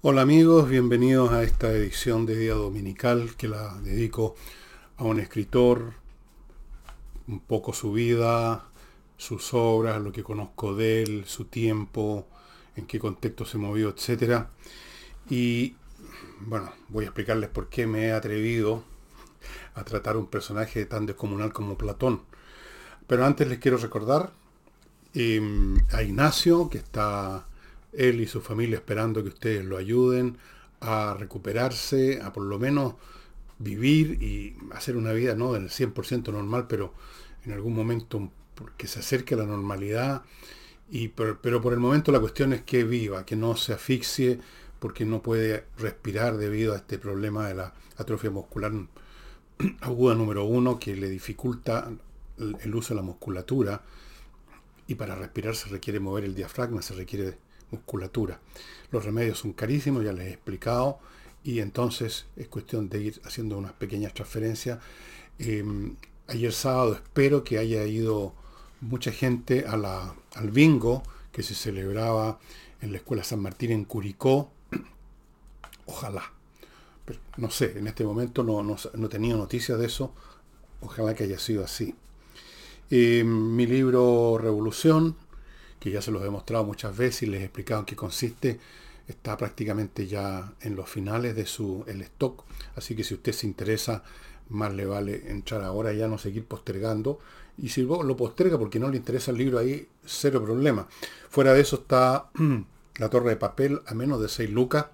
Hola amigos, bienvenidos a esta edición de Día Dominical que la dedico a un escritor, un poco su vida, sus obras, lo que conozco de él, su tiempo, en qué contexto se movió, etc. Y bueno, voy a explicarles por qué me he atrevido a tratar un personaje tan descomunal como Platón. Pero antes les quiero recordar em, a Ignacio, que está él y su familia esperando que ustedes lo ayuden a recuperarse, a por lo menos vivir y hacer una vida no del 100% normal, pero en algún momento que se acerque a la normalidad. Y, pero, pero, por el momento la cuestión es que viva, que no se asfixie porque no puede respirar debido a este problema de la atrofia muscular aguda número uno que le dificulta el uso de la musculatura y para respirar se requiere mover el diafragma, se requiere musculatura. Los remedios son carísimos, ya les he explicado, y entonces es cuestión de ir haciendo unas pequeñas transferencias. Em, ayer sábado espero que haya ido mucha gente a la, al bingo que se celebraba en la Escuela San Martín en Curicó. Ojalá. No sé, en este momento no, no, no tenía noticias de eso. Ojalá que haya sido así. Em, mi libro Revolución que ya se los he mostrado muchas veces y les he explicado en qué consiste, está prácticamente ya en los finales de su el stock, así que si usted se interesa, más le vale entrar ahora y ya no seguir postergando. Y si lo posterga porque no le interesa el libro ahí, cero problema. Fuera de eso está La Torre de Papel a menos de 6 lucas.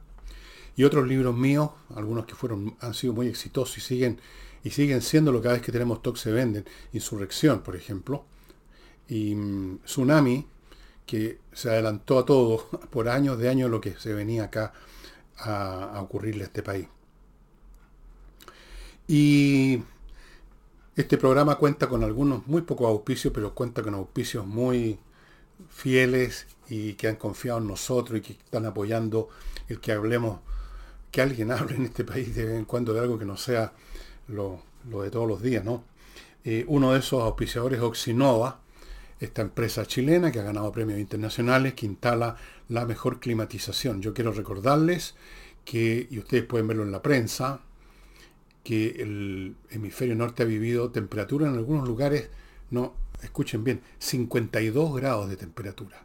Y otros libros míos, algunos que fueron, han sido muy exitosos y siguen, y siguen siendo lo cada vez que tenemos stock se venden. Insurrección, por ejemplo. Y mm, Tsunami, que se adelantó a todo por años de años lo que se venía acá a, ocurrirle a este país. Y este programa cuenta con algunos muy pocos auspicios, pero cuenta con auspicios muy fieles y que han confiado en nosotros y que están apoyando el que hablemos, que alguien hable en este país de vez en cuando de algo que no sea lo, de todos los días, ¿no? Eh, uno de esos auspiciadores es Oxinova, esta empresa chilena que ha ganado premios internacionales, que instala la mejor climatización. Yo quiero recordarles que, y ustedes pueden verlo en la prensa, que el hemisferio norte ha vivido temperatura en algunos lugares, no, escuchen bien, 52 grados de temperatura.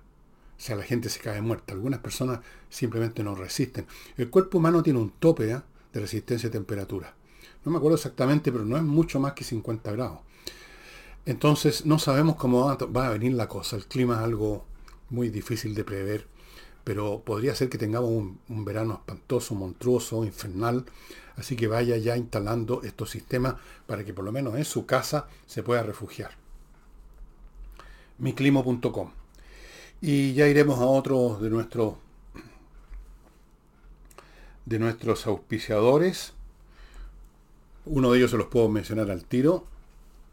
O sea, la gente se cae muerta. Algunas personas simplemente no resisten. El cuerpo humano tiene un tope ¿eh? de resistencia a temperatura. No me acuerdo exactamente, pero no es mucho más que 50 grados. Entonces no sabemos cómo va a venir la cosa. El clima es algo muy difícil de prever, pero podría ser que tengamos un, verano espantoso, monstruoso, infernal. Así que vaya ya instalando estos sistemas para que por lo menos en su casa se pueda refugiar. miclimo.com. Y ya iremos a otros de nuestros de nuestros auspiciadores. Uno de ellos se los puedo mencionar al tiro.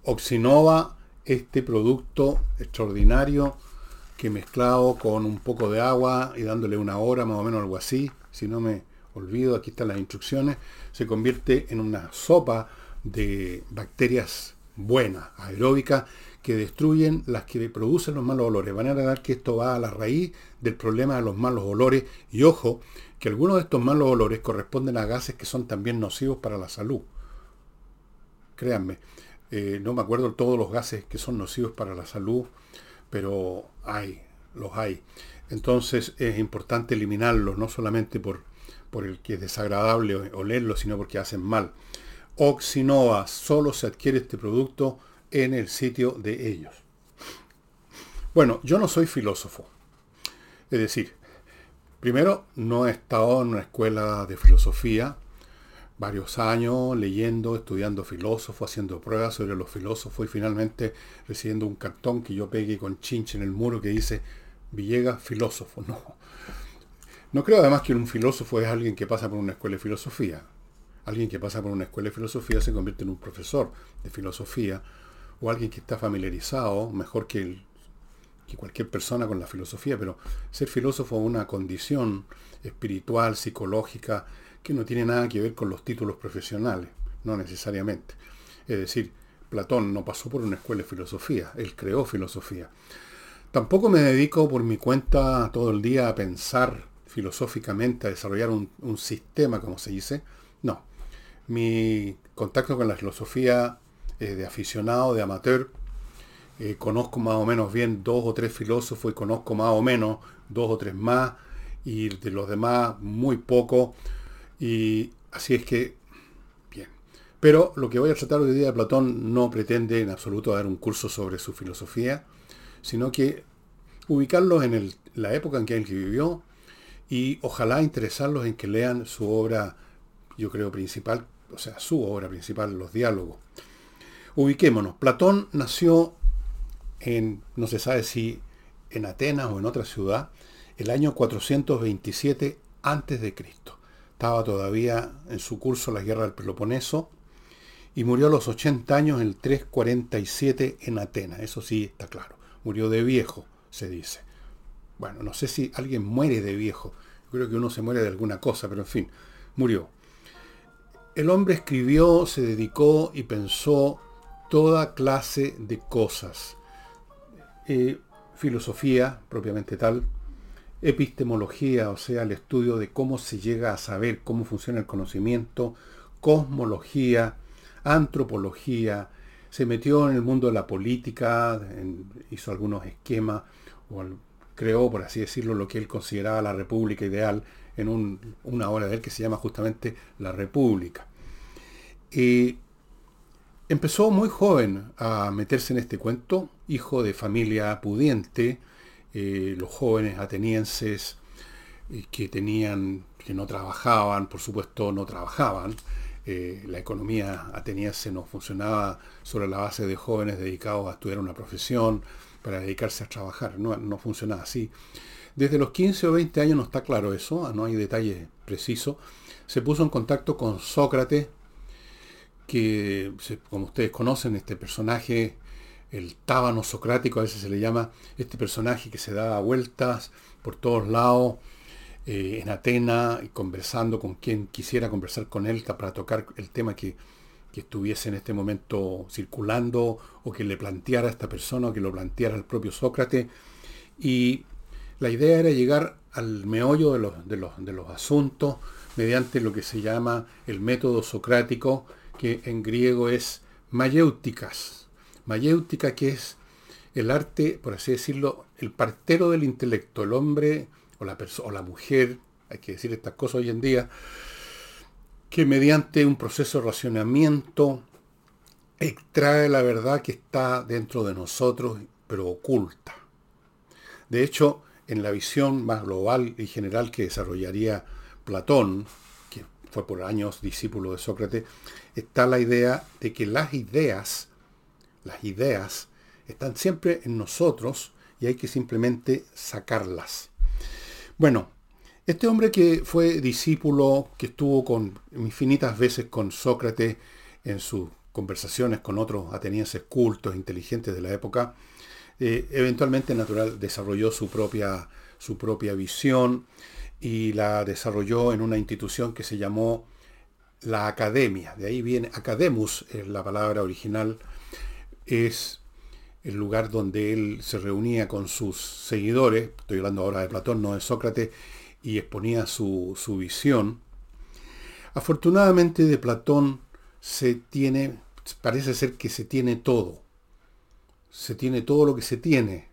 Oxinova, este producto extraordinario que mezclado con un poco de agua y dándole una hora más o menos algo así, si no me olvido, aquí están las instrucciones, se convierte en una sopa de bacterias buenas, aeróbicas, que destruyen las que producen los malos olores. Van a dar que esto va a la raíz del problema de los malos olores. Y ojo, que algunos de estos malos olores corresponden a gases que son también nocivos para la salud. Créanme, eh, no me acuerdo todos los gases que son nocivos para la salud, pero hay, los hay. Entonces es importante eliminarlos, no solamente por, por el que es desagradable olerlos, sino porque hacen mal. Oxinova, solo se adquiere este producto en el sitio de ellos. Bueno, yo no soy filósofo. Es decir, primero, no he estado en una escuela de filosofía, varios años leyendo, estudiando filósofos, haciendo pruebas sobre los filósofos y finalmente recibiendo un cartón que yo pegué con chinche en el muro que dice Villegas filósofo. No. No creo además que un filósofo es alguien que pasa por una escuela de filosofía. Alguien que pasa por una escuela de filosofía se convierte en un profesor de filosofía o alguien que está familiarizado, mejor que, que cualquier persona con la filosofía, pero ser filósofo es una condición espiritual, psicológica, que no tiene nada que ver con los títulos profesionales, no necesariamente. Es decir, Platón no pasó por una escuela de filosofía, él creó filosofía. Tampoco me dedico por mi cuenta todo el día a pensar filosóficamente a desarrollar un, sistema, como se dice. No. Mi contacto con la filosofía de aficionado, de amateur, eh, conozco más o menos bien dos o tres filósofos y conozco más o menos dos o tres más y de los demás muy poco. Y así es que, bien. Pero lo que voy a tratar hoy día de Platón no pretende en absoluto dar un curso sobre su filosofía, sino que ubicarlos en la época en que él vivió y ojalá interesarlos en que lean su obra, yo creo, principal, o sea, su obra principal, los diálogos. Ubiquémonos. Platón nació en, no se sabe si en Atenas o en otra ciudad, el año 427 a.C. Estaba todavía en su curso la guerra del Peloponeso y murió a los 80 años en el 347 en Atenas. Eso sí está claro. Murió de viejo, se dice. Bueno, no sé si alguien muere de viejo. Yo creo que uno se muere de alguna cosa, pero en fin, murió. El hombre escribió, se dedicó y pensó toda clase de cosas. Eh, filosofía propiamente tal, epistemología, o sea, el estudio de cómo se llega a saber cómo funciona el conocimiento, cosmología, antropología, se metió en el mundo de la política, hizo algunos esquemas, o creó, por así decirlo, lo que él consideraba la república ideal en una obra de él que se llama justamente La República. Y Empezó muy joven a meterse en este cuento, hijo de familia pudiente, eh, los jóvenes atenienses eh, que tenían, que no trabajaban, por supuesto no trabajaban, eh, la economía ateniense no funcionaba sobre la base de jóvenes dedicados a estudiar una profesión para dedicarse a trabajar, no, no funcionaba así. Desde los 15 o 20 años no está claro eso, no hay detalles precisos. Se puso en contacto con Sócrates, que, como ustedes conocen, este personaje, el tábano socrático, a veces se le llama, este personaje que se da vueltas por todos lados eh, en Atena, conversando con quien quisiera conversar con él para tocar el tema que, que estuviese en este momento circulando o que le planteara a esta persona o que lo planteara el propio Sócrates. Y la idea era llegar al meollo de los, de los, de los asuntos mediante lo que se llama el método socrático, que en griego es mayéuticas. Mayéutica que es el arte, por así decirlo, el partero del intelecto, el hombre o la, o la mujer, hay que decir estas cosas hoy en día, que mediante un proceso de racionamiento extrae la verdad que está dentro de nosotros, pero oculta. De hecho, en la visión más global y general que desarrollaría Platón, que fue por años discípulo de Sócrates, está la idea de que las ideas, las ideas, están siempre en nosotros y hay que simplemente sacarlas. Bueno, este hombre que fue discípulo, que estuvo con infinitas veces con Sócrates en sus conversaciones con otros atenienses cultos, inteligentes de la época, eh, eventualmente natural desarrolló su propia, su propia visión y la desarrolló en una institución que se llamó la academia, de ahí viene, academus es la palabra original, es el lugar donde él se reunía con sus seguidores, estoy hablando ahora de Platón, no de Sócrates, y exponía su, su visión. Afortunadamente de Platón se tiene, parece ser que se tiene todo, se tiene todo lo que se tiene.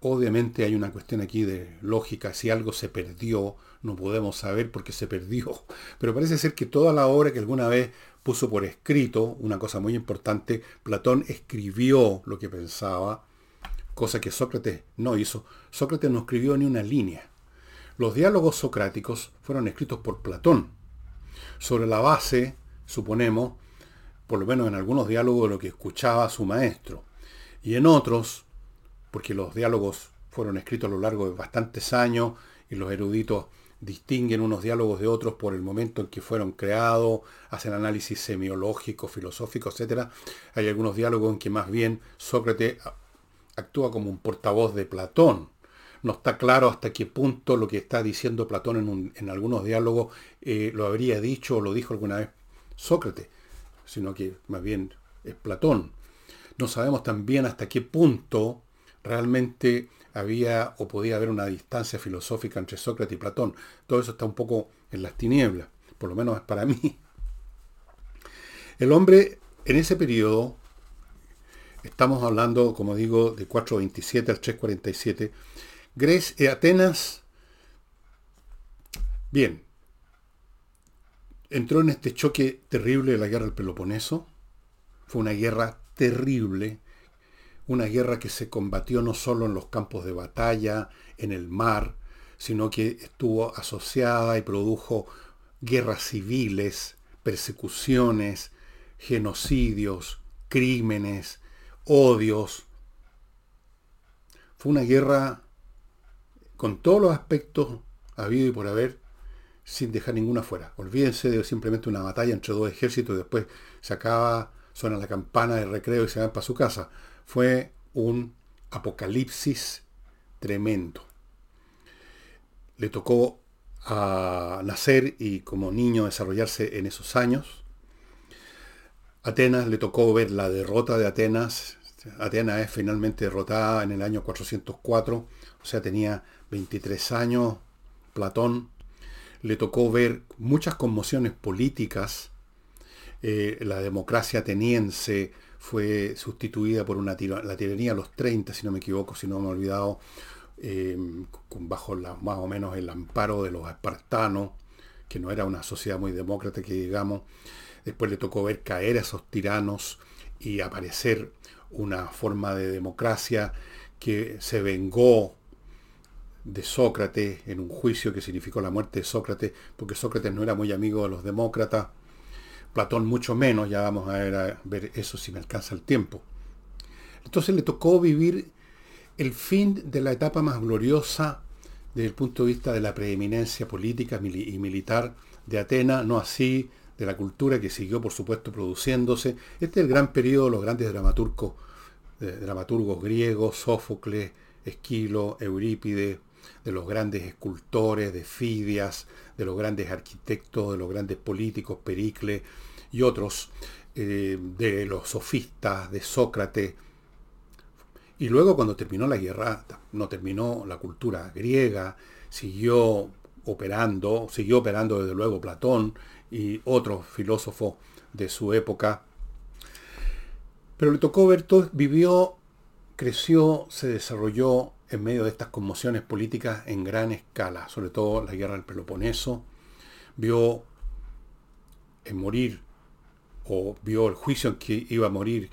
Obviamente hay una cuestión aquí de lógica, si algo se perdió, no podemos saber por qué se perdió, pero parece ser que toda la obra que alguna vez puso por escrito, una cosa muy importante, Platón escribió lo que pensaba, cosa que Sócrates no hizo. Sócrates no escribió ni una línea. Los diálogos socráticos fueron escritos por Platón, sobre la base, suponemos, por lo menos en algunos diálogos de lo que escuchaba su maestro, y en otros, porque los diálogos fueron escritos a lo largo de bastantes años y los eruditos distinguen unos diálogos de otros por el momento en que fueron creados, hacen análisis semiológico, filosófico, etc. Hay algunos diálogos en que más bien Sócrates actúa como un portavoz de Platón. No está claro hasta qué punto lo que está diciendo Platón en, algunos diálogos eh, lo habría dicho o lo dijo alguna vez Sócrates, sino que más bien es Platón. No sabemos también hasta qué punto realmente había o podía haber una distancia filosófica entre Sócrates y Platón. Todo eso está un poco en las tinieblas, por lo menos para mí. El hombre en ese periodo, estamos hablando, como digo, de 427 al 347, Grecia, y Atenas, bien, entró en este choque terrible de la guerra del Peloponeso. Fue una guerra terrible, una guerra que se combatió no solo en los campos de batalla, en el mar, sino que estuvo asociada y produjo guerras civiles, persecuciones, genocidios, crímenes, odios. Fue una guerra con todos los aspectos habido y por haber, sin dejar ninguna fuera. Olvídense de simplemente una batalla entre dos ejércitos y después se acaba, suena la campana de recreo y se van para su casa. Fue un apocalipsis tremendo. Le tocó nacer y como niño desarrollarse en esos años. Atenas le tocó ver la derrota de Atenas. Atenas es finalmente derrotada en el año 404, o sea, tenía 23 años. Platón le tocó ver muchas conmociones políticas. Eh, la democracia ateniense fue sustituida por una la tiranía a los 30, si no me equivoco, si no me he olvidado, eh, bajo la, más o menos el amparo de los espartanos, que no era una sociedad muy demócrata que digamos. Después le tocó ver caer a esos tiranos y aparecer una forma de democracia que se vengó de Sócrates en un juicio que significó la muerte de Sócrates, porque Sócrates no era muy amigo de los demócratas, Platón mucho menos, ya vamos a ver, eso si me alcanza el tiempo. Entonces le tocó vivir el fin de la etapa más gloriosa desde el punto de vista de la preeminencia política y militar de Atenas, no así de la cultura que siguió, por supuesto, produciéndose. Este es el gran periodo de los grandes dramaturgos, dramaturgos griegos, Sófocles, Esquilo, Eurípides, de los grandes escultores, de Fidias, de los grandes arquitectos, de los grandes políticos, Pericles y otros, eh, de los sofistas, de Sócrates. Y luego cuando terminó la guerra, no terminó la cultura griega, siguió operando, siguió operando desde luego Platón y otros filósofos de su época. Pero le tocó ver todo, vivió, creció, se desarrolló en medio de estas conmociones políticas en gran escala, sobre todo la guerra del Peloponeso, vio en morir, o vio el juicio en que iba a morir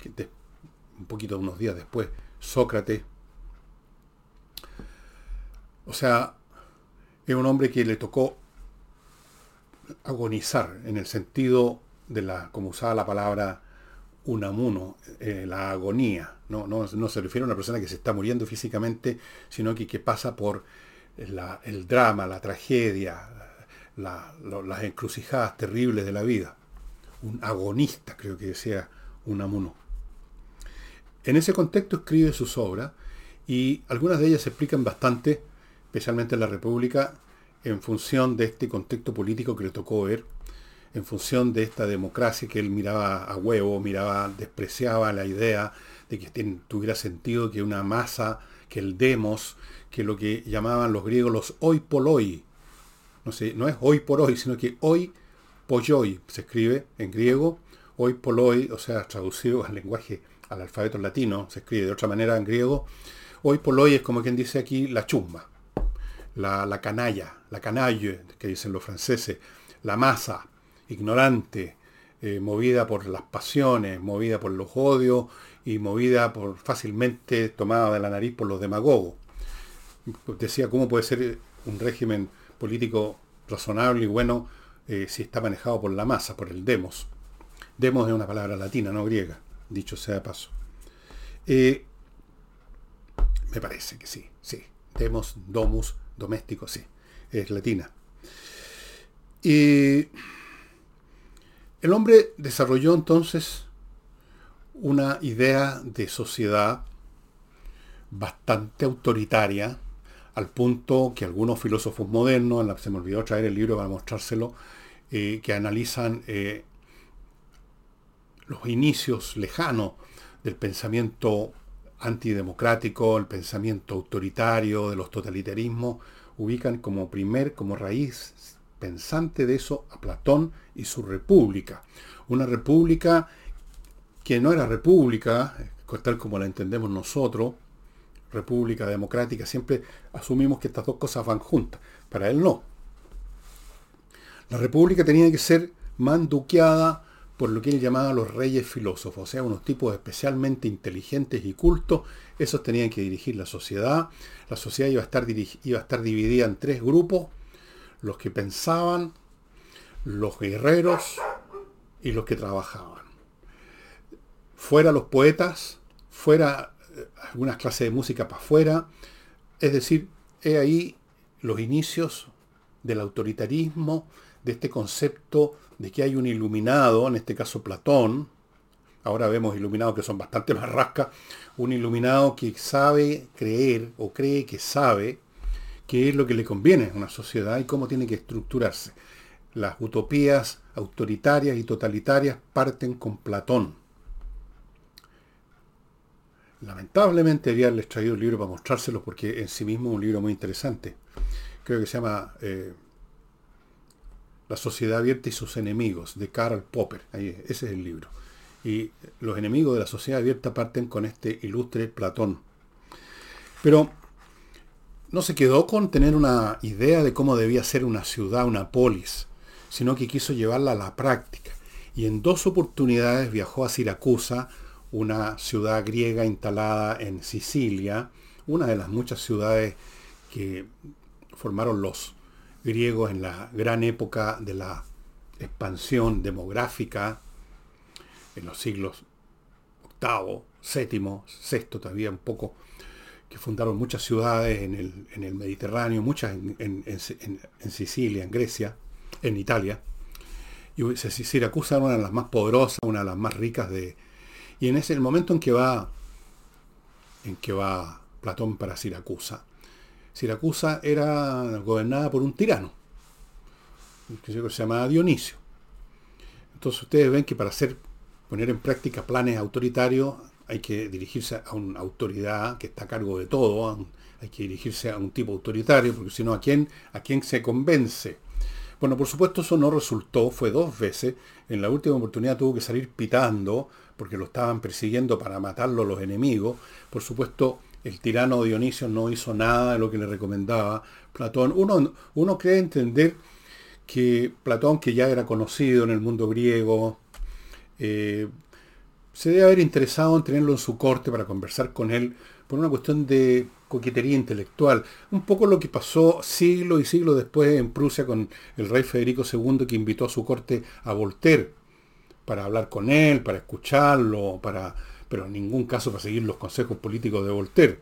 un poquito unos días después, Sócrates. O sea, es un hombre que le tocó agonizar en el sentido de la, como usaba la palabra unamuno, eh, la agonía. No, no, se refiere a una persona que se está muriendo físicamente, sino que, que pasa por el drama, la tragedia, las encrucijadas terribles de la vida. Un agonista, creo que decía Unamuno. En ese contexto escribe sus obras y algunas de ellas se explican bastante, especialmente en la República, en función de este contexto político que le tocó ver, en función de esta democracia que él miraba a huevo, miraba, despreciaba la idea de que tuviera sentido que una masa, que el demos, que lo que llamaban los griegos los hoy poloi, no sé, no es hoy por hoy, sino que hoy polloi se escribe en griego, hoy poloi, o sea, traducido al lenguaje, al alfabeto latino, se escribe de otra manera en griego, hoy poloi es como quien dice aquí la chusma, la, canalla, la canaille, que dicen los franceses, la masa, ignorante, eh, movida por las pasiones, movida por los odios y movida por fácilmente tomada de la nariz por los demagogos. Decía, ¿cómo puede ser un régimen político razonable y bueno eh, si está manejado por la masa, por el demos? Demos es una palabra latina, no griega, dicho sea de paso. Eh, me parece que sí, sí. Demos, domus, doméstico, sí, es latina. Y el hombre desarrolló entonces una idea de sociedad bastante autoritaria, al punto que algunos filósofos modernos, se me olvidó traer el libro para mostrárselo, eh, que analizan eh, los inicios lejanos del pensamiento antidemocrático, el pensamiento autoritario de los totalitarismos, ubican como primer, como raíz pensante de eso a Platón y su república. Una república que no era república, tal como la entendemos nosotros, república democrática, siempre asumimos que estas dos cosas van juntas. Para él no. La república tenía que ser manduqueada por lo que él llamaba los reyes filósofos, o sea, unos tipos especialmente inteligentes y cultos, esos tenían que dirigir la sociedad. La sociedad iba a estar, iba a estar dividida en tres grupos, los que pensaban, los guerreros y los que trabajaban. Fuera los poetas, fuera eh, algunas clases de música para afuera, es decir, he ahí los inicios del autoritarismo, de este concepto de que hay un iluminado, en este caso Platón, ahora vemos iluminados que son bastante más rascas, un iluminado que sabe creer o cree que sabe qué es lo que le conviene a una sociedad y cómo tiene que estructurarse. Las utopías autoritarias y totalitarias parten con Platón. Lamentablemente había les traído un libro para mostrárselos porque en sí mismo es un libro muy interesante. Creo que se llama eh, la sociedad abierta y sus enemigos, de Karl Popper. Ahí, ese es el libro. Y los enemigos de la sociedad abierta parten con este ilustre Platón. Pero no se quedó con tener una idea de cómo debía ser una ciudad, una polis, sino que quiso llevarla a la práctica. Y en dos oportunidades viajó a Siracusa, una ciudad griega instalada en Sicilia, una de las muchas ciudades que formaron los griegos en la gran época de la expansión demográfica, en los siglos VIII, VII, VI todavía un poco, que fundaron muchas ciudades en el, Mediterráneo, muchas en, Sicilia, en Grecia, en Italia. Y Siracusa era una de las más poderosas, una de las más ricas de... Y en ese el momento en que va, en que va Platón para Siracusa, Siracusa era gobernada por un tirano, que se llamaba Dionisio. Entonces ustedes ven que para hacer, poner en práctica planes autoritarios hay que dirigirse a una autoridad que está a cargo de todo, hay que dirigirse a un tipo autoritario, porque si no, ¿a quién, ¿a quién se convence? Bueno, por supuesto eso no resultó, fue dos veces. En la última oportunidad tuvo que salir pitando, porque lo estaban persiguiendo para matarlo los enemigos. Por supuesto, el tirano Dionisio no hizo nada de lo que le recomendaba Platón. Uno, uno cree entender que Platón, que ya era conocido en el mundo griego, eh, se debe haber interesado en tenerlo en su corte para conversar con él por una cuestión de coquetería intelectual. Un poco lo que pasó siglo y siglo después en Prusia con el rey Federico II que invitó a su corte a Voltaire para hablar con él, para escucharlo, para pero en ningún caso para seguir los consejos políticos de Voltaire.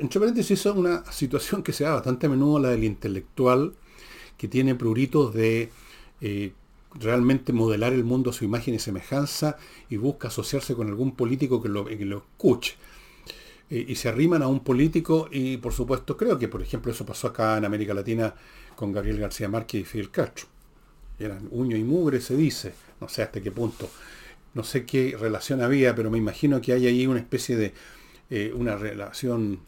Entre paréntesis, es una situación que se da bastante a menudo la del intelectual que tiene pruritos de eh, realmente modelar el mundo a su imagen y semejanza y busca asociarse con algún político que lo, escuche. Eh, y se arriman a un político y por supuesto creo que por ejemplo eso pasó acá en América Latina con Gabriel García Márquez y Fidel Castro. Eran uño y mugre, se dice, no sé hasta qué punto no sé qué relación había, pero me imagino que hay ahí una especie de eh, una relación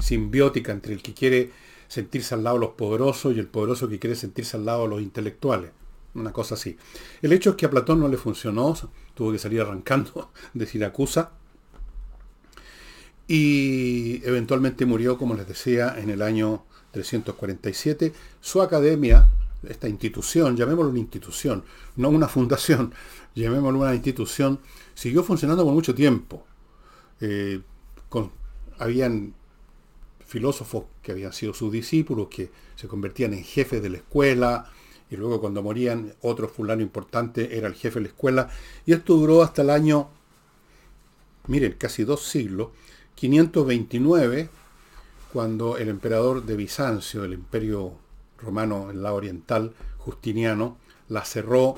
simbiótica entre el que quiere sentirse al lado de los poderosos y el poderoso que quiere sentirse al lado de los intelectuales. Una cosa así. El hecho es que a Platón no le funcionó, tuvo que salir arrancando de Siracusa y eventualmente murió, como les decía, en el año 347. Su academia, esta institución, llamémoslo una institución, no una fundación, llamémoslo una institución, siguió funcionando por mucho tiempo. Eh, habían filósofos que habían sido sus discípulos, que se convertían en jefes de la escuela, y luego cuando morían, otro fulano importante era el jefe de la escuela, y esto duró hasta el año, miren, casi dos siglos, 529, cuando el emperador de Bizancio, el imperio romano en la oriental, Justiniano, la cerró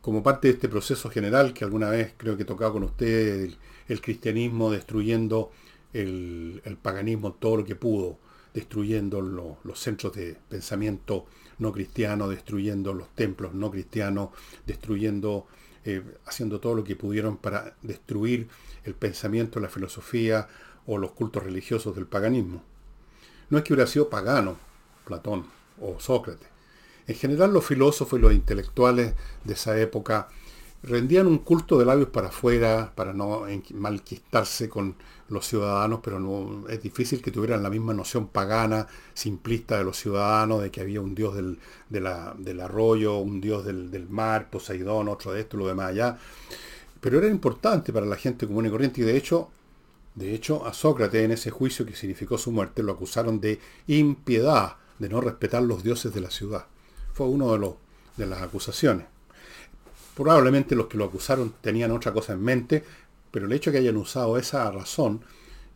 como parte de este proceso general que alguna vez creo que he tocado con ustedes, el, cristianismo destruyendo el, paganismo todo lo que pudo, destruyendo los centros de pensamiento no cristiano, destruyendo los templos no cristianos, destruyendo eh, haciendo todo lo que pudieron para destruir el pensamiento, la filosofía o los cultos religiosos del paganismo. No es que hubiera sido pagano Platón o Sócrates. En general los filósofos y los intelectuales de esa época rendían un culto de labios para afuera, para no malquistarse con los ciudadanos, pero es difícil que tuvieran la misma noción pagana, simplista de los ciudadanos, de que había un dios del, del arroyo, un dios del, mar, Poseidón, otro de esto, lo demás allá. Pero era importante para la gente común y corriente, y de hecho, de hecho, a Sócrates en ese juicio que significó su muerte, lo acusaron de impiedad, de no respetar los dioses de la ciudad. Fue uno de, los, de las acusaciones. Probablemente los que lo acusaron tenían otra cosa en mente, pero el hecho de que hayan usado esa razón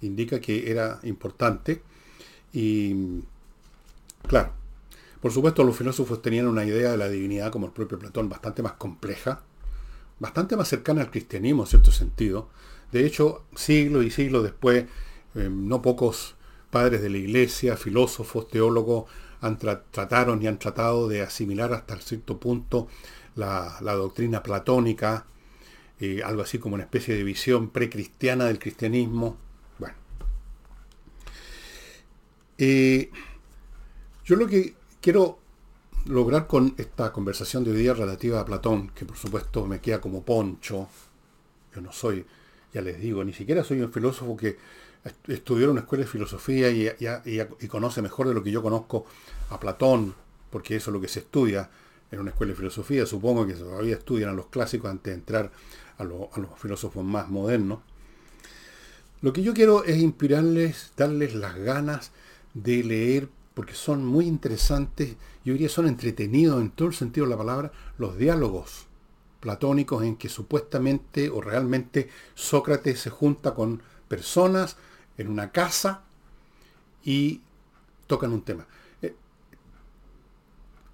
indica que era importante. Y claro, por supuesto los filósofos tenían una idea de la divinidad como el propio Platón bastante más compleja, bastante más cercana al cristianismo en cierto sentido. De hecho, siglos y siglos después, eh, no pocos padres de la iglesia, filósofos, teólogos, han trataron y han tratado de asimilar hasta cierto punto la, doctrina platónica, eh, algo así como una especie de visión precristiana del cristianismo. Bueno. Eh, yo lo que quiero lograr con esta conversación de hoy día relativa a Platón, que por supuesto me queda como poncho, yo no soy, ya les digo, ni siquiera soy un filósofo que estudió en una escuela de filosofía y, y, conoce mejor de lo que yo conozco a Platón, porque eso es lo que se estudia en una escuela de filosofía, supongo que todavía estudian a los clásicos antes de entrar a, los filósofos más modernos. Lo que yo quiero es inspirarles, darles las ganas de leer, porque son muy interesantes, yo diría son entretenidos en todo el sentido de la palabra, los diálogos platónicos en que supuestamente o realmente Sócrates se junta con personas en una casa y tocan un tema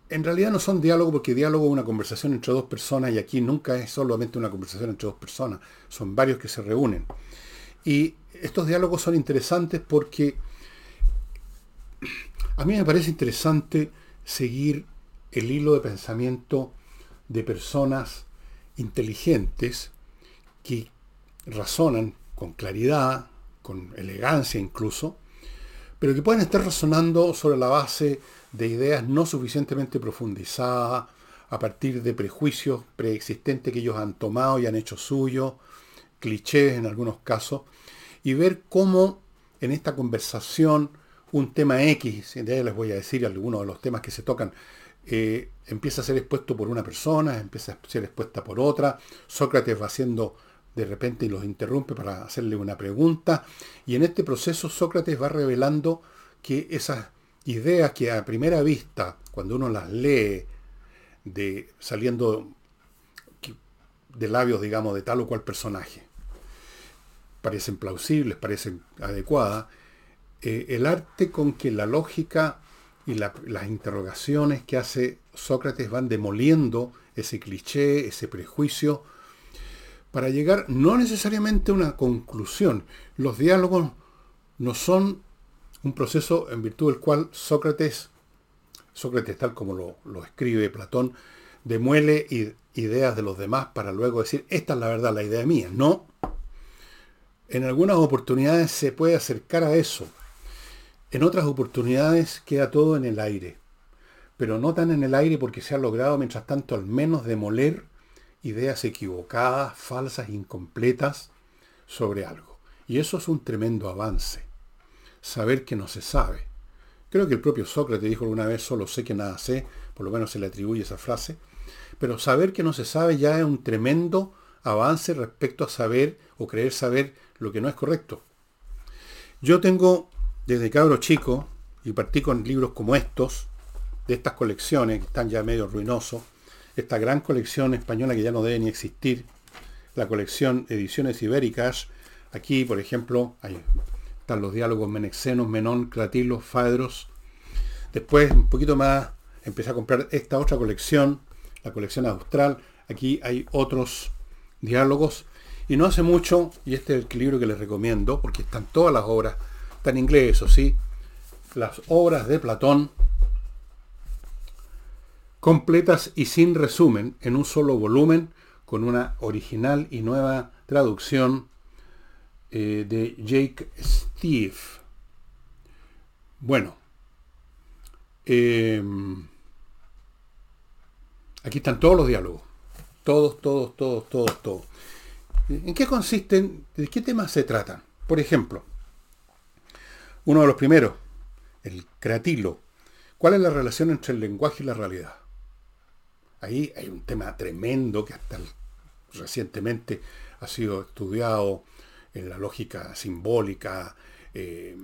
en realidad no son diálogos porque diálogo es una conversación entre dos personas y aquí nunca es solamente una conversación entre dos personas, son varios que se reúnen. Y estos diálogos son interesantes porque a mí me parece interesante seguir el hilo de pensamiento de personas inteligentes que razonan con claridad, con elegancia incluso, pero que pueden estar razonando sobre la base de ideas no suficientemente profundizadas, a partir de prejuicios preexistentes que ellos han tomado y han hecho suyos, clichés en algunos casos, y ver cómo en esta conversación un tema X, de les voy a decir algunos de los temas que se tocan, eh, empieza a ser expuesto por una persona, empieza a ser expuesta por otra, Sócrates va haciendo de repente y los interrumpe para hacerle una pregunta, y en este proceso Sócrates va revelando que esas ideas que a primera vista, cuando uno las lee, de, saliendo de labios, digamos, de tal o cual personaje, parecen plausibles, parecen adecuadas, eh, el arte con que la lógica y las interrogaciones que hace Sócrates van demoliendo ese cliché, ese prejuicio, para llegar no necesariamente a una conclusión. Los diálogos no son un proceso en virtud del cual Sócrates, Sócrates tal como lo, escribe Platón, demuele ideas de los demás para luego decir, esta es la verdad, la idea mía. No. En algunas oportunidades se puede acercar a eso. En otras oportunidades queda todo en el aire. Pero no tan en el aire porque se ha logrado, mientras tanto, al menos demoler ideas equivocadas, falsas, incompletas sobre algo. Y eso es un tremendo avance saber que no se sabe. Creo que el propio Sócrates dijo alguna vez, solo sé que nada sé, por lo menos se le atribuye esa frase, pero saber que no se sabe ya es un tremendo avance respecto a saber o creer saber lo que no es correcto. Yo tengo desde cabro chico, y partí con libros como estos, de estas colecciones que están ya medio ruinosos, esta gran colección española que ya no debe ni existir, la colección Ediciones Ibéricas, aquí por ejemplo hay están los diálogos Menexenos, Menón, Cratilos, Faedros. Después, un poquito más, empecé a comprar esta otra colección, la colección austral. Aquí hay otros diálogos. Y no hace mucho, y este es el libro que les recomiendo, porque están todas las obras, está en inglés, eso sí, las obras de Platón, completas y sin resumen, en un solo volumen, con una original y nueva traducción eh, de Jake Steve. Bueno, em, aquí están todos los diálogos. Todos, todos, todos, todos, todos. ¿En qué consisten? ¿De qué temas se tratan? Por ejemplo, uno de los primeros, el creatilo. ¿Cuál es la relación entre el lenguaje y la realidad? Ahí hay un tema tremendo que hasta recientemente ha sido estudiado en la lógica simbólica. Eh,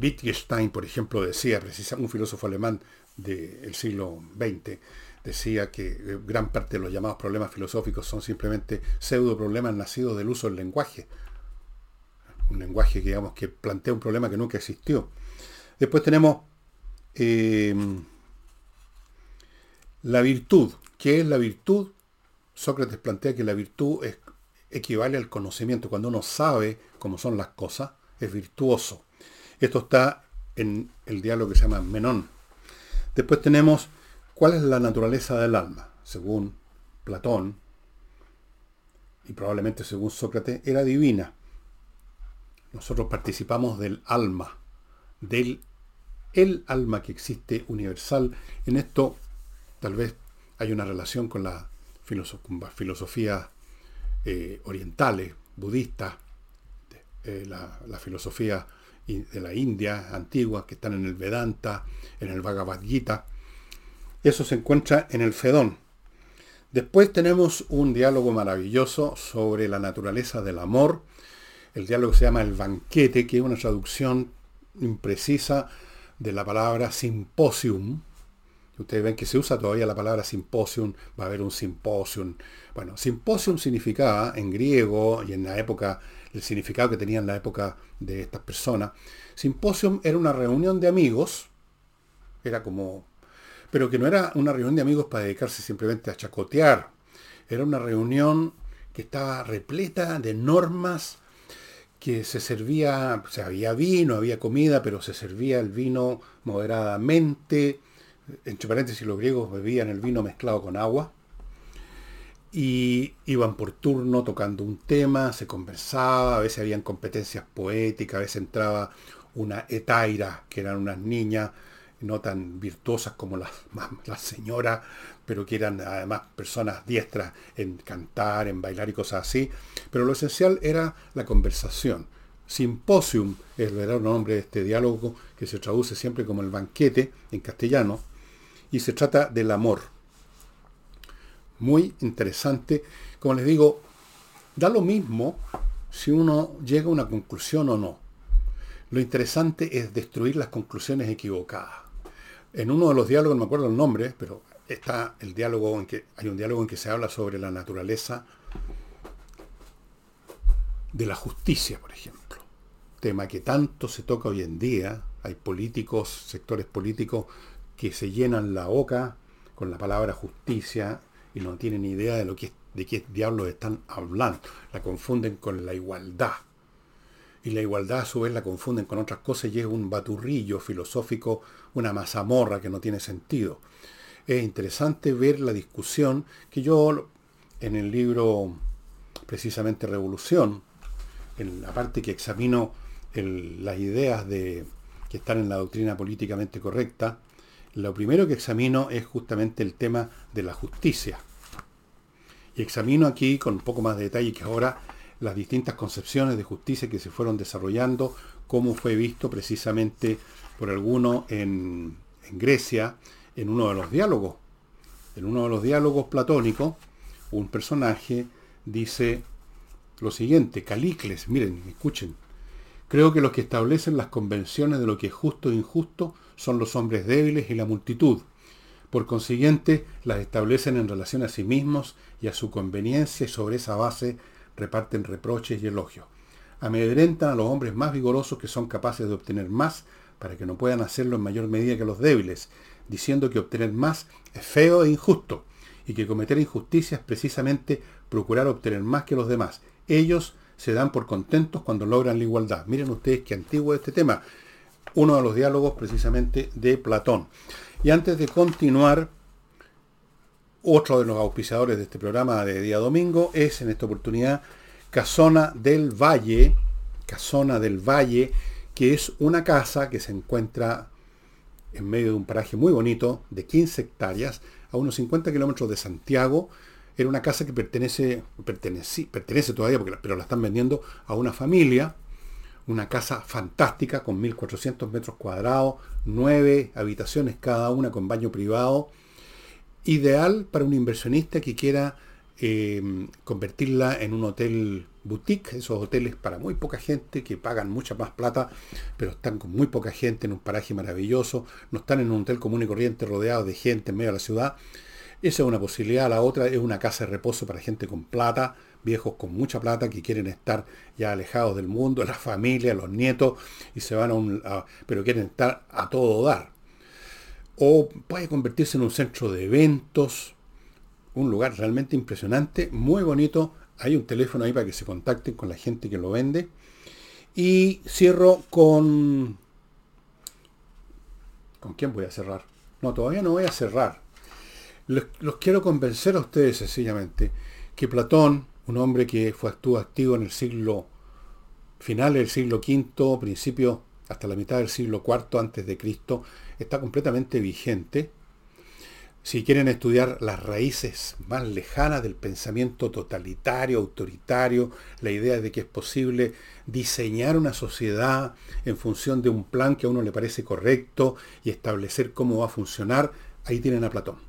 Wittgenstein, por ejemplo, decía, precisamente un filósofo alemán del siglo XX, decía que eh, gran parte de los llamados problemas filosóficos son simplemente pseudo problemas nacidos del uso del lenguaje. Un lenguaje que, digamos, que plantea un problema que nunca existió. Después tenemos eh, la virtud. ¿Qué es la virtud? Sócrates plantea que la virtud es, equivale al conocimiento. Cuando uno sabe cómo son las cosas, es virtuoso. Esto está en el diálogo que se llama Menón. Después tenemos cuál es la naturaleza del alma. Según Platón, y probablemente según Sócrates, era divina. Nosotros participamos del alma, del el alma que existe universal. En esto tal vez hay una relación con la filosofía eh, orientales, budistas, eh, la, filosofía de la India antigua, que están en el Vedanta, en el Bhagavad Gita. Eso se encuentra en el Fedón. Después tenemos un diálogo maravilloso sobre la naturaleza del amor. El diálogo se llama El banquete, que es una traducción imprecisa de la palabra simposium, Ustedes ven que se usa todavía la palabra simposium, va a haber un simposium. Bueno, simposium significaba en griego y en la época, el significado que tenía en la época de estas personas, simposium era una reunión de amigos, era como, pero que no era una reunión de amigos para dedicarse simplemente a chacotear, era una reunión que estaba repleta de normas, que se servía, o sea, había vino, había comida, pero se servía el vino moderadamente, entre paréntesis, los griegos bebían el vino mezclado con agua y iban por turno tocando un tema, se conversaba, a veces habían competencias poéticas, a veces entraba una etaira, que eran unas niñas no tan virtuosas como las, las señoras, pero que eran además personas diestras en cantar, en bailar y cosas así. Pero lo esencial era la conversación. Simposium es el verdadero nombre de este diálogo que se traduce siempre como el banquete en castellano, y se trata del amor. Muy interesante. Como les digo, da lo mismo si uno llega a una conclusión o no. Lo interesante es destruir las conclusiones equivocadas. En uno de los diálogos, no me acuerdo el nombre, pero está el diálogo en que hay un diálogo en que se habla sobre la naturaleza de la justicia, por ejemplo. Tema que tanto se toca hoy en día. Hay políticos, sectores políticos que se llenan la boca con la palabra justicia y no tienen idea de lo que de qué diablos están hablando. La confunden con la igualdad. Y la igualdad a su vez la confunden con otras cosas y es un baturrillo filosófico, una mazamorra que no tiene sentido. Es interesante ver la discusión que yo en el libro precisamente Revolución, en la parte que examino las ideas de, que están en la doctrina políticamente correcta, lo primero que examino es justamente el tema de la justicia. Y examino aquí con un poco más de detalle que ahora las distintas concepciones de justicia que se fueron desarrollando, cómo fue visto precisamente por alguno en, en Grecia, en uno de los diálogos. En uno de los diálogos platónicos, un personaje dice lo siguiente, Calicles, miren, escuchen, creo que los que establecen las convenciones de lo que es justo e injusto son los hombres débiles y la multitud. Por consiguiente, las establecen en relación a sí mismos y a su conveniencia y sobre esa base reparten reproches y elogios. Amedrentan a los hombres más vigorosos que son capaces de obtener más para que no puedan hacerlo en mayor medida que los débiles, diciendo que obtener más es feo e injusto, y que cometer injusticia es precisamente procurar obtener más que los demás. Ellos se dan por contentos cuando logran la igualdad. Miren ustedes qué antiguo es este tema uno de los diálogos precisamente de Platón. Y antes de continuar, otro de los auspiciadores de este programa de día domingo es en esta oportunidad Casona del Valle, Casona del Valle, que es una casa que se encuentra en medio de un paraje muy bonito de 15 hectáreas, a unos 50 kilómetros de Santiago. Era una casa que pertenece, pertenece, pertenece todavía, porque, pero la están vendiendo a una familia. Una casa fantástica con 1.400 metros cuadrados, nueve habitaciones cada una con baño privado. Ideal para un inversionista que quiera eh, convertirla en un hotel boutique, esos hoteles para muy poca gente, que pagan mucha más plata, pero están con muy poca gente en un paraje maravilloso, no están en un hotel común y corriente rodeado de gente en medio de la ciudad. Esa es una posibilidad. La otra es una casa de reposo para gente con plata, viejos con mucha plata que quieren estar ya alejados del mundo, la familia, los nietos, y se van a un... pero quieren estar a todo dar. O puede convertirse en un centro de eventos, un lugar realmente impresionante, muy bonito. Hay un teléfono ahí para que se contacten con la gente que lo vende. Y cierro con... ¿Con quién voy a cerrar? No, todavía no voy a cerrar. Los, quiero convencer a ustedes sencillamente que Platón, un hombre que fue activo en el siglo final del siglo V, principio hasta la mitad del siglo IV antes de Cristo, está completamente vigente si quieren estudiar las raíces más lejanas del pensamiento totalitario, autoritario, la idea de que es posible diseñar una sociedad en función de un plan que a uno le parece correcto y establecer cómo va a funcionar, ahí tienen a Platón.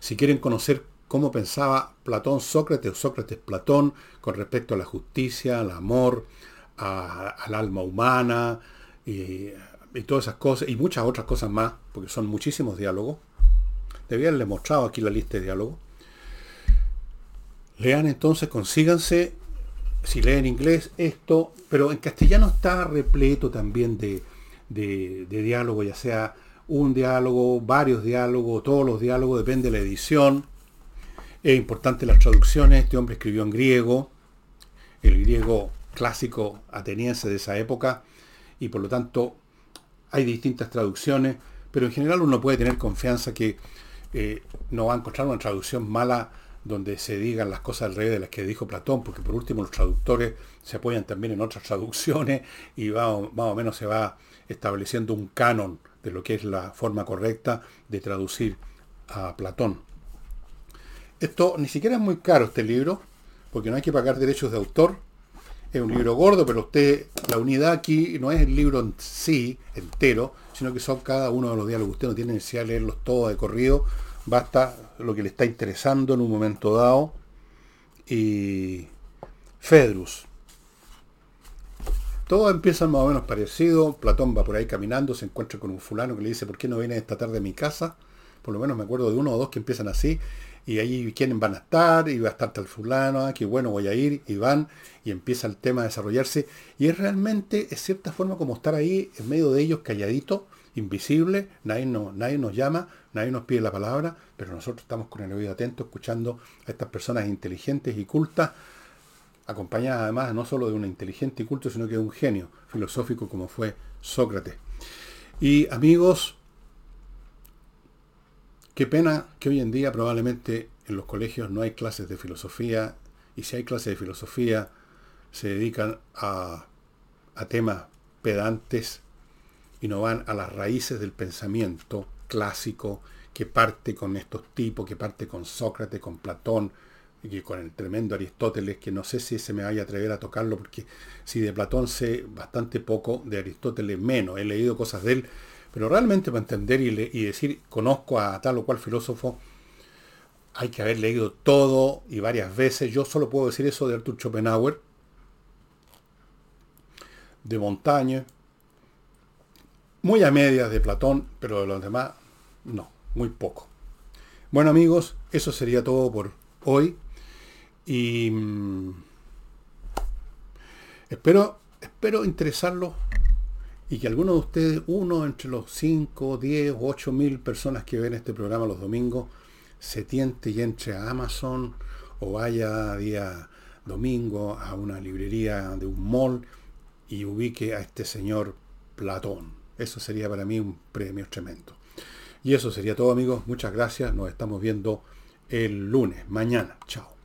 Si quieren conocer cómo pensaba Platón Sócrates o Sócrates Platón con respecto a la justicia, al amor, al alma humana, y todas esas cosas, y muchas otras cosas más, porque son muchísimos diálogos. Debía haberles mostrado aquí la lista de diálogos. Lean entonces, consíganse, si leen inglés, esto, pero en castellano está repleto también de, de, de diálogo, ya sea un diálogo, varios diálogos, todos los diálogos, depende de la edición. Es importante las traducciones, este hombre escribió en griego, el griego clásico ateniense de esa época, y por lo tanto hay distintas traducciones, pero en general uno puede tener confianza que eh, no va a encontrar una traducción mala donde se digan las cosas al revés de las que dijo Platón, porque por último los traductores se apoyan también en otras traducciones y más o menos se va estableciendo un canon de lo que es la forma correcta de traducir a Platón. Esto ni siquiera es muy caro este libro, porque no hay que pagar derechos de autor, es un libro gordo, pero usted, la unidad aquí no es el libro en sí, entero, sino que son cada uno de los diálogos. Usted no tiene necesidad de leerlos todos de corrido, basta lo que le está interesando en un momento dado. Y Fedrus. Todo empieza más o menos parecido. Platón va por ahí caminando, se encuentra con un fulano que le dice, ¿por qué no viene esta tarde a mi casa? Por lo menos me acuerdo de uno o dos que empiezan así y ahí quiénes van a estar, y va a estar tal fulano, ah, bueno, voy a ir, y van, y empieza el tema a desarrollarse, y es realmente, es cierta forma como estar ahí en medio de ellos calladito, invisible, nadie, no, nadie nos llama, nadie nos pide la palabra, pero nosotros estamos con el oído atento escuchando a estas personas inteligentes y cultas, acompañadas además no solo de una inteligente y culto, sino que de un genio filosófico como fue Sócrates. Y amigos, Qué pena que hoy en día probablemente en los colegios no hay clases de filosofía y si hay clases de filosofía se dedican a, temas pedantes y no van a las raíces del pensamiento clásico que parte con estos tipos, que parte con Sócrates, con Platón, y con el tremendo Aristóteles, que no sé si se me vaya a atrever a tocarlo, porque si de Platón sé bastante poco, de Aristóteles menos, he leído cosas de él, pero realmente para entender y, decir, conozco a tal o cual filósofo, hay que haber leído todo y varias veces. Yo solo puedo decir eso de Arthur Schopenhauer, de Montaigne, muy a medias de Platón, pero de los demás no, muy poco. Bueno amigos, eso sería todo por hoy. Y mm, espero, espero interesarlo y que alguno de ustedes, uno entre los 5, 10 o 8 mil personas que ven este programa los domingos, se tiente y entre a Amazon o vaya día domingo a una librería de un mall y ubique a este señor Platón. Eso sería para mí un premio tremendo. Y eso sería todo amigos. Muchas gracias. Nos estamos viendo el lunes, mañana. Chao.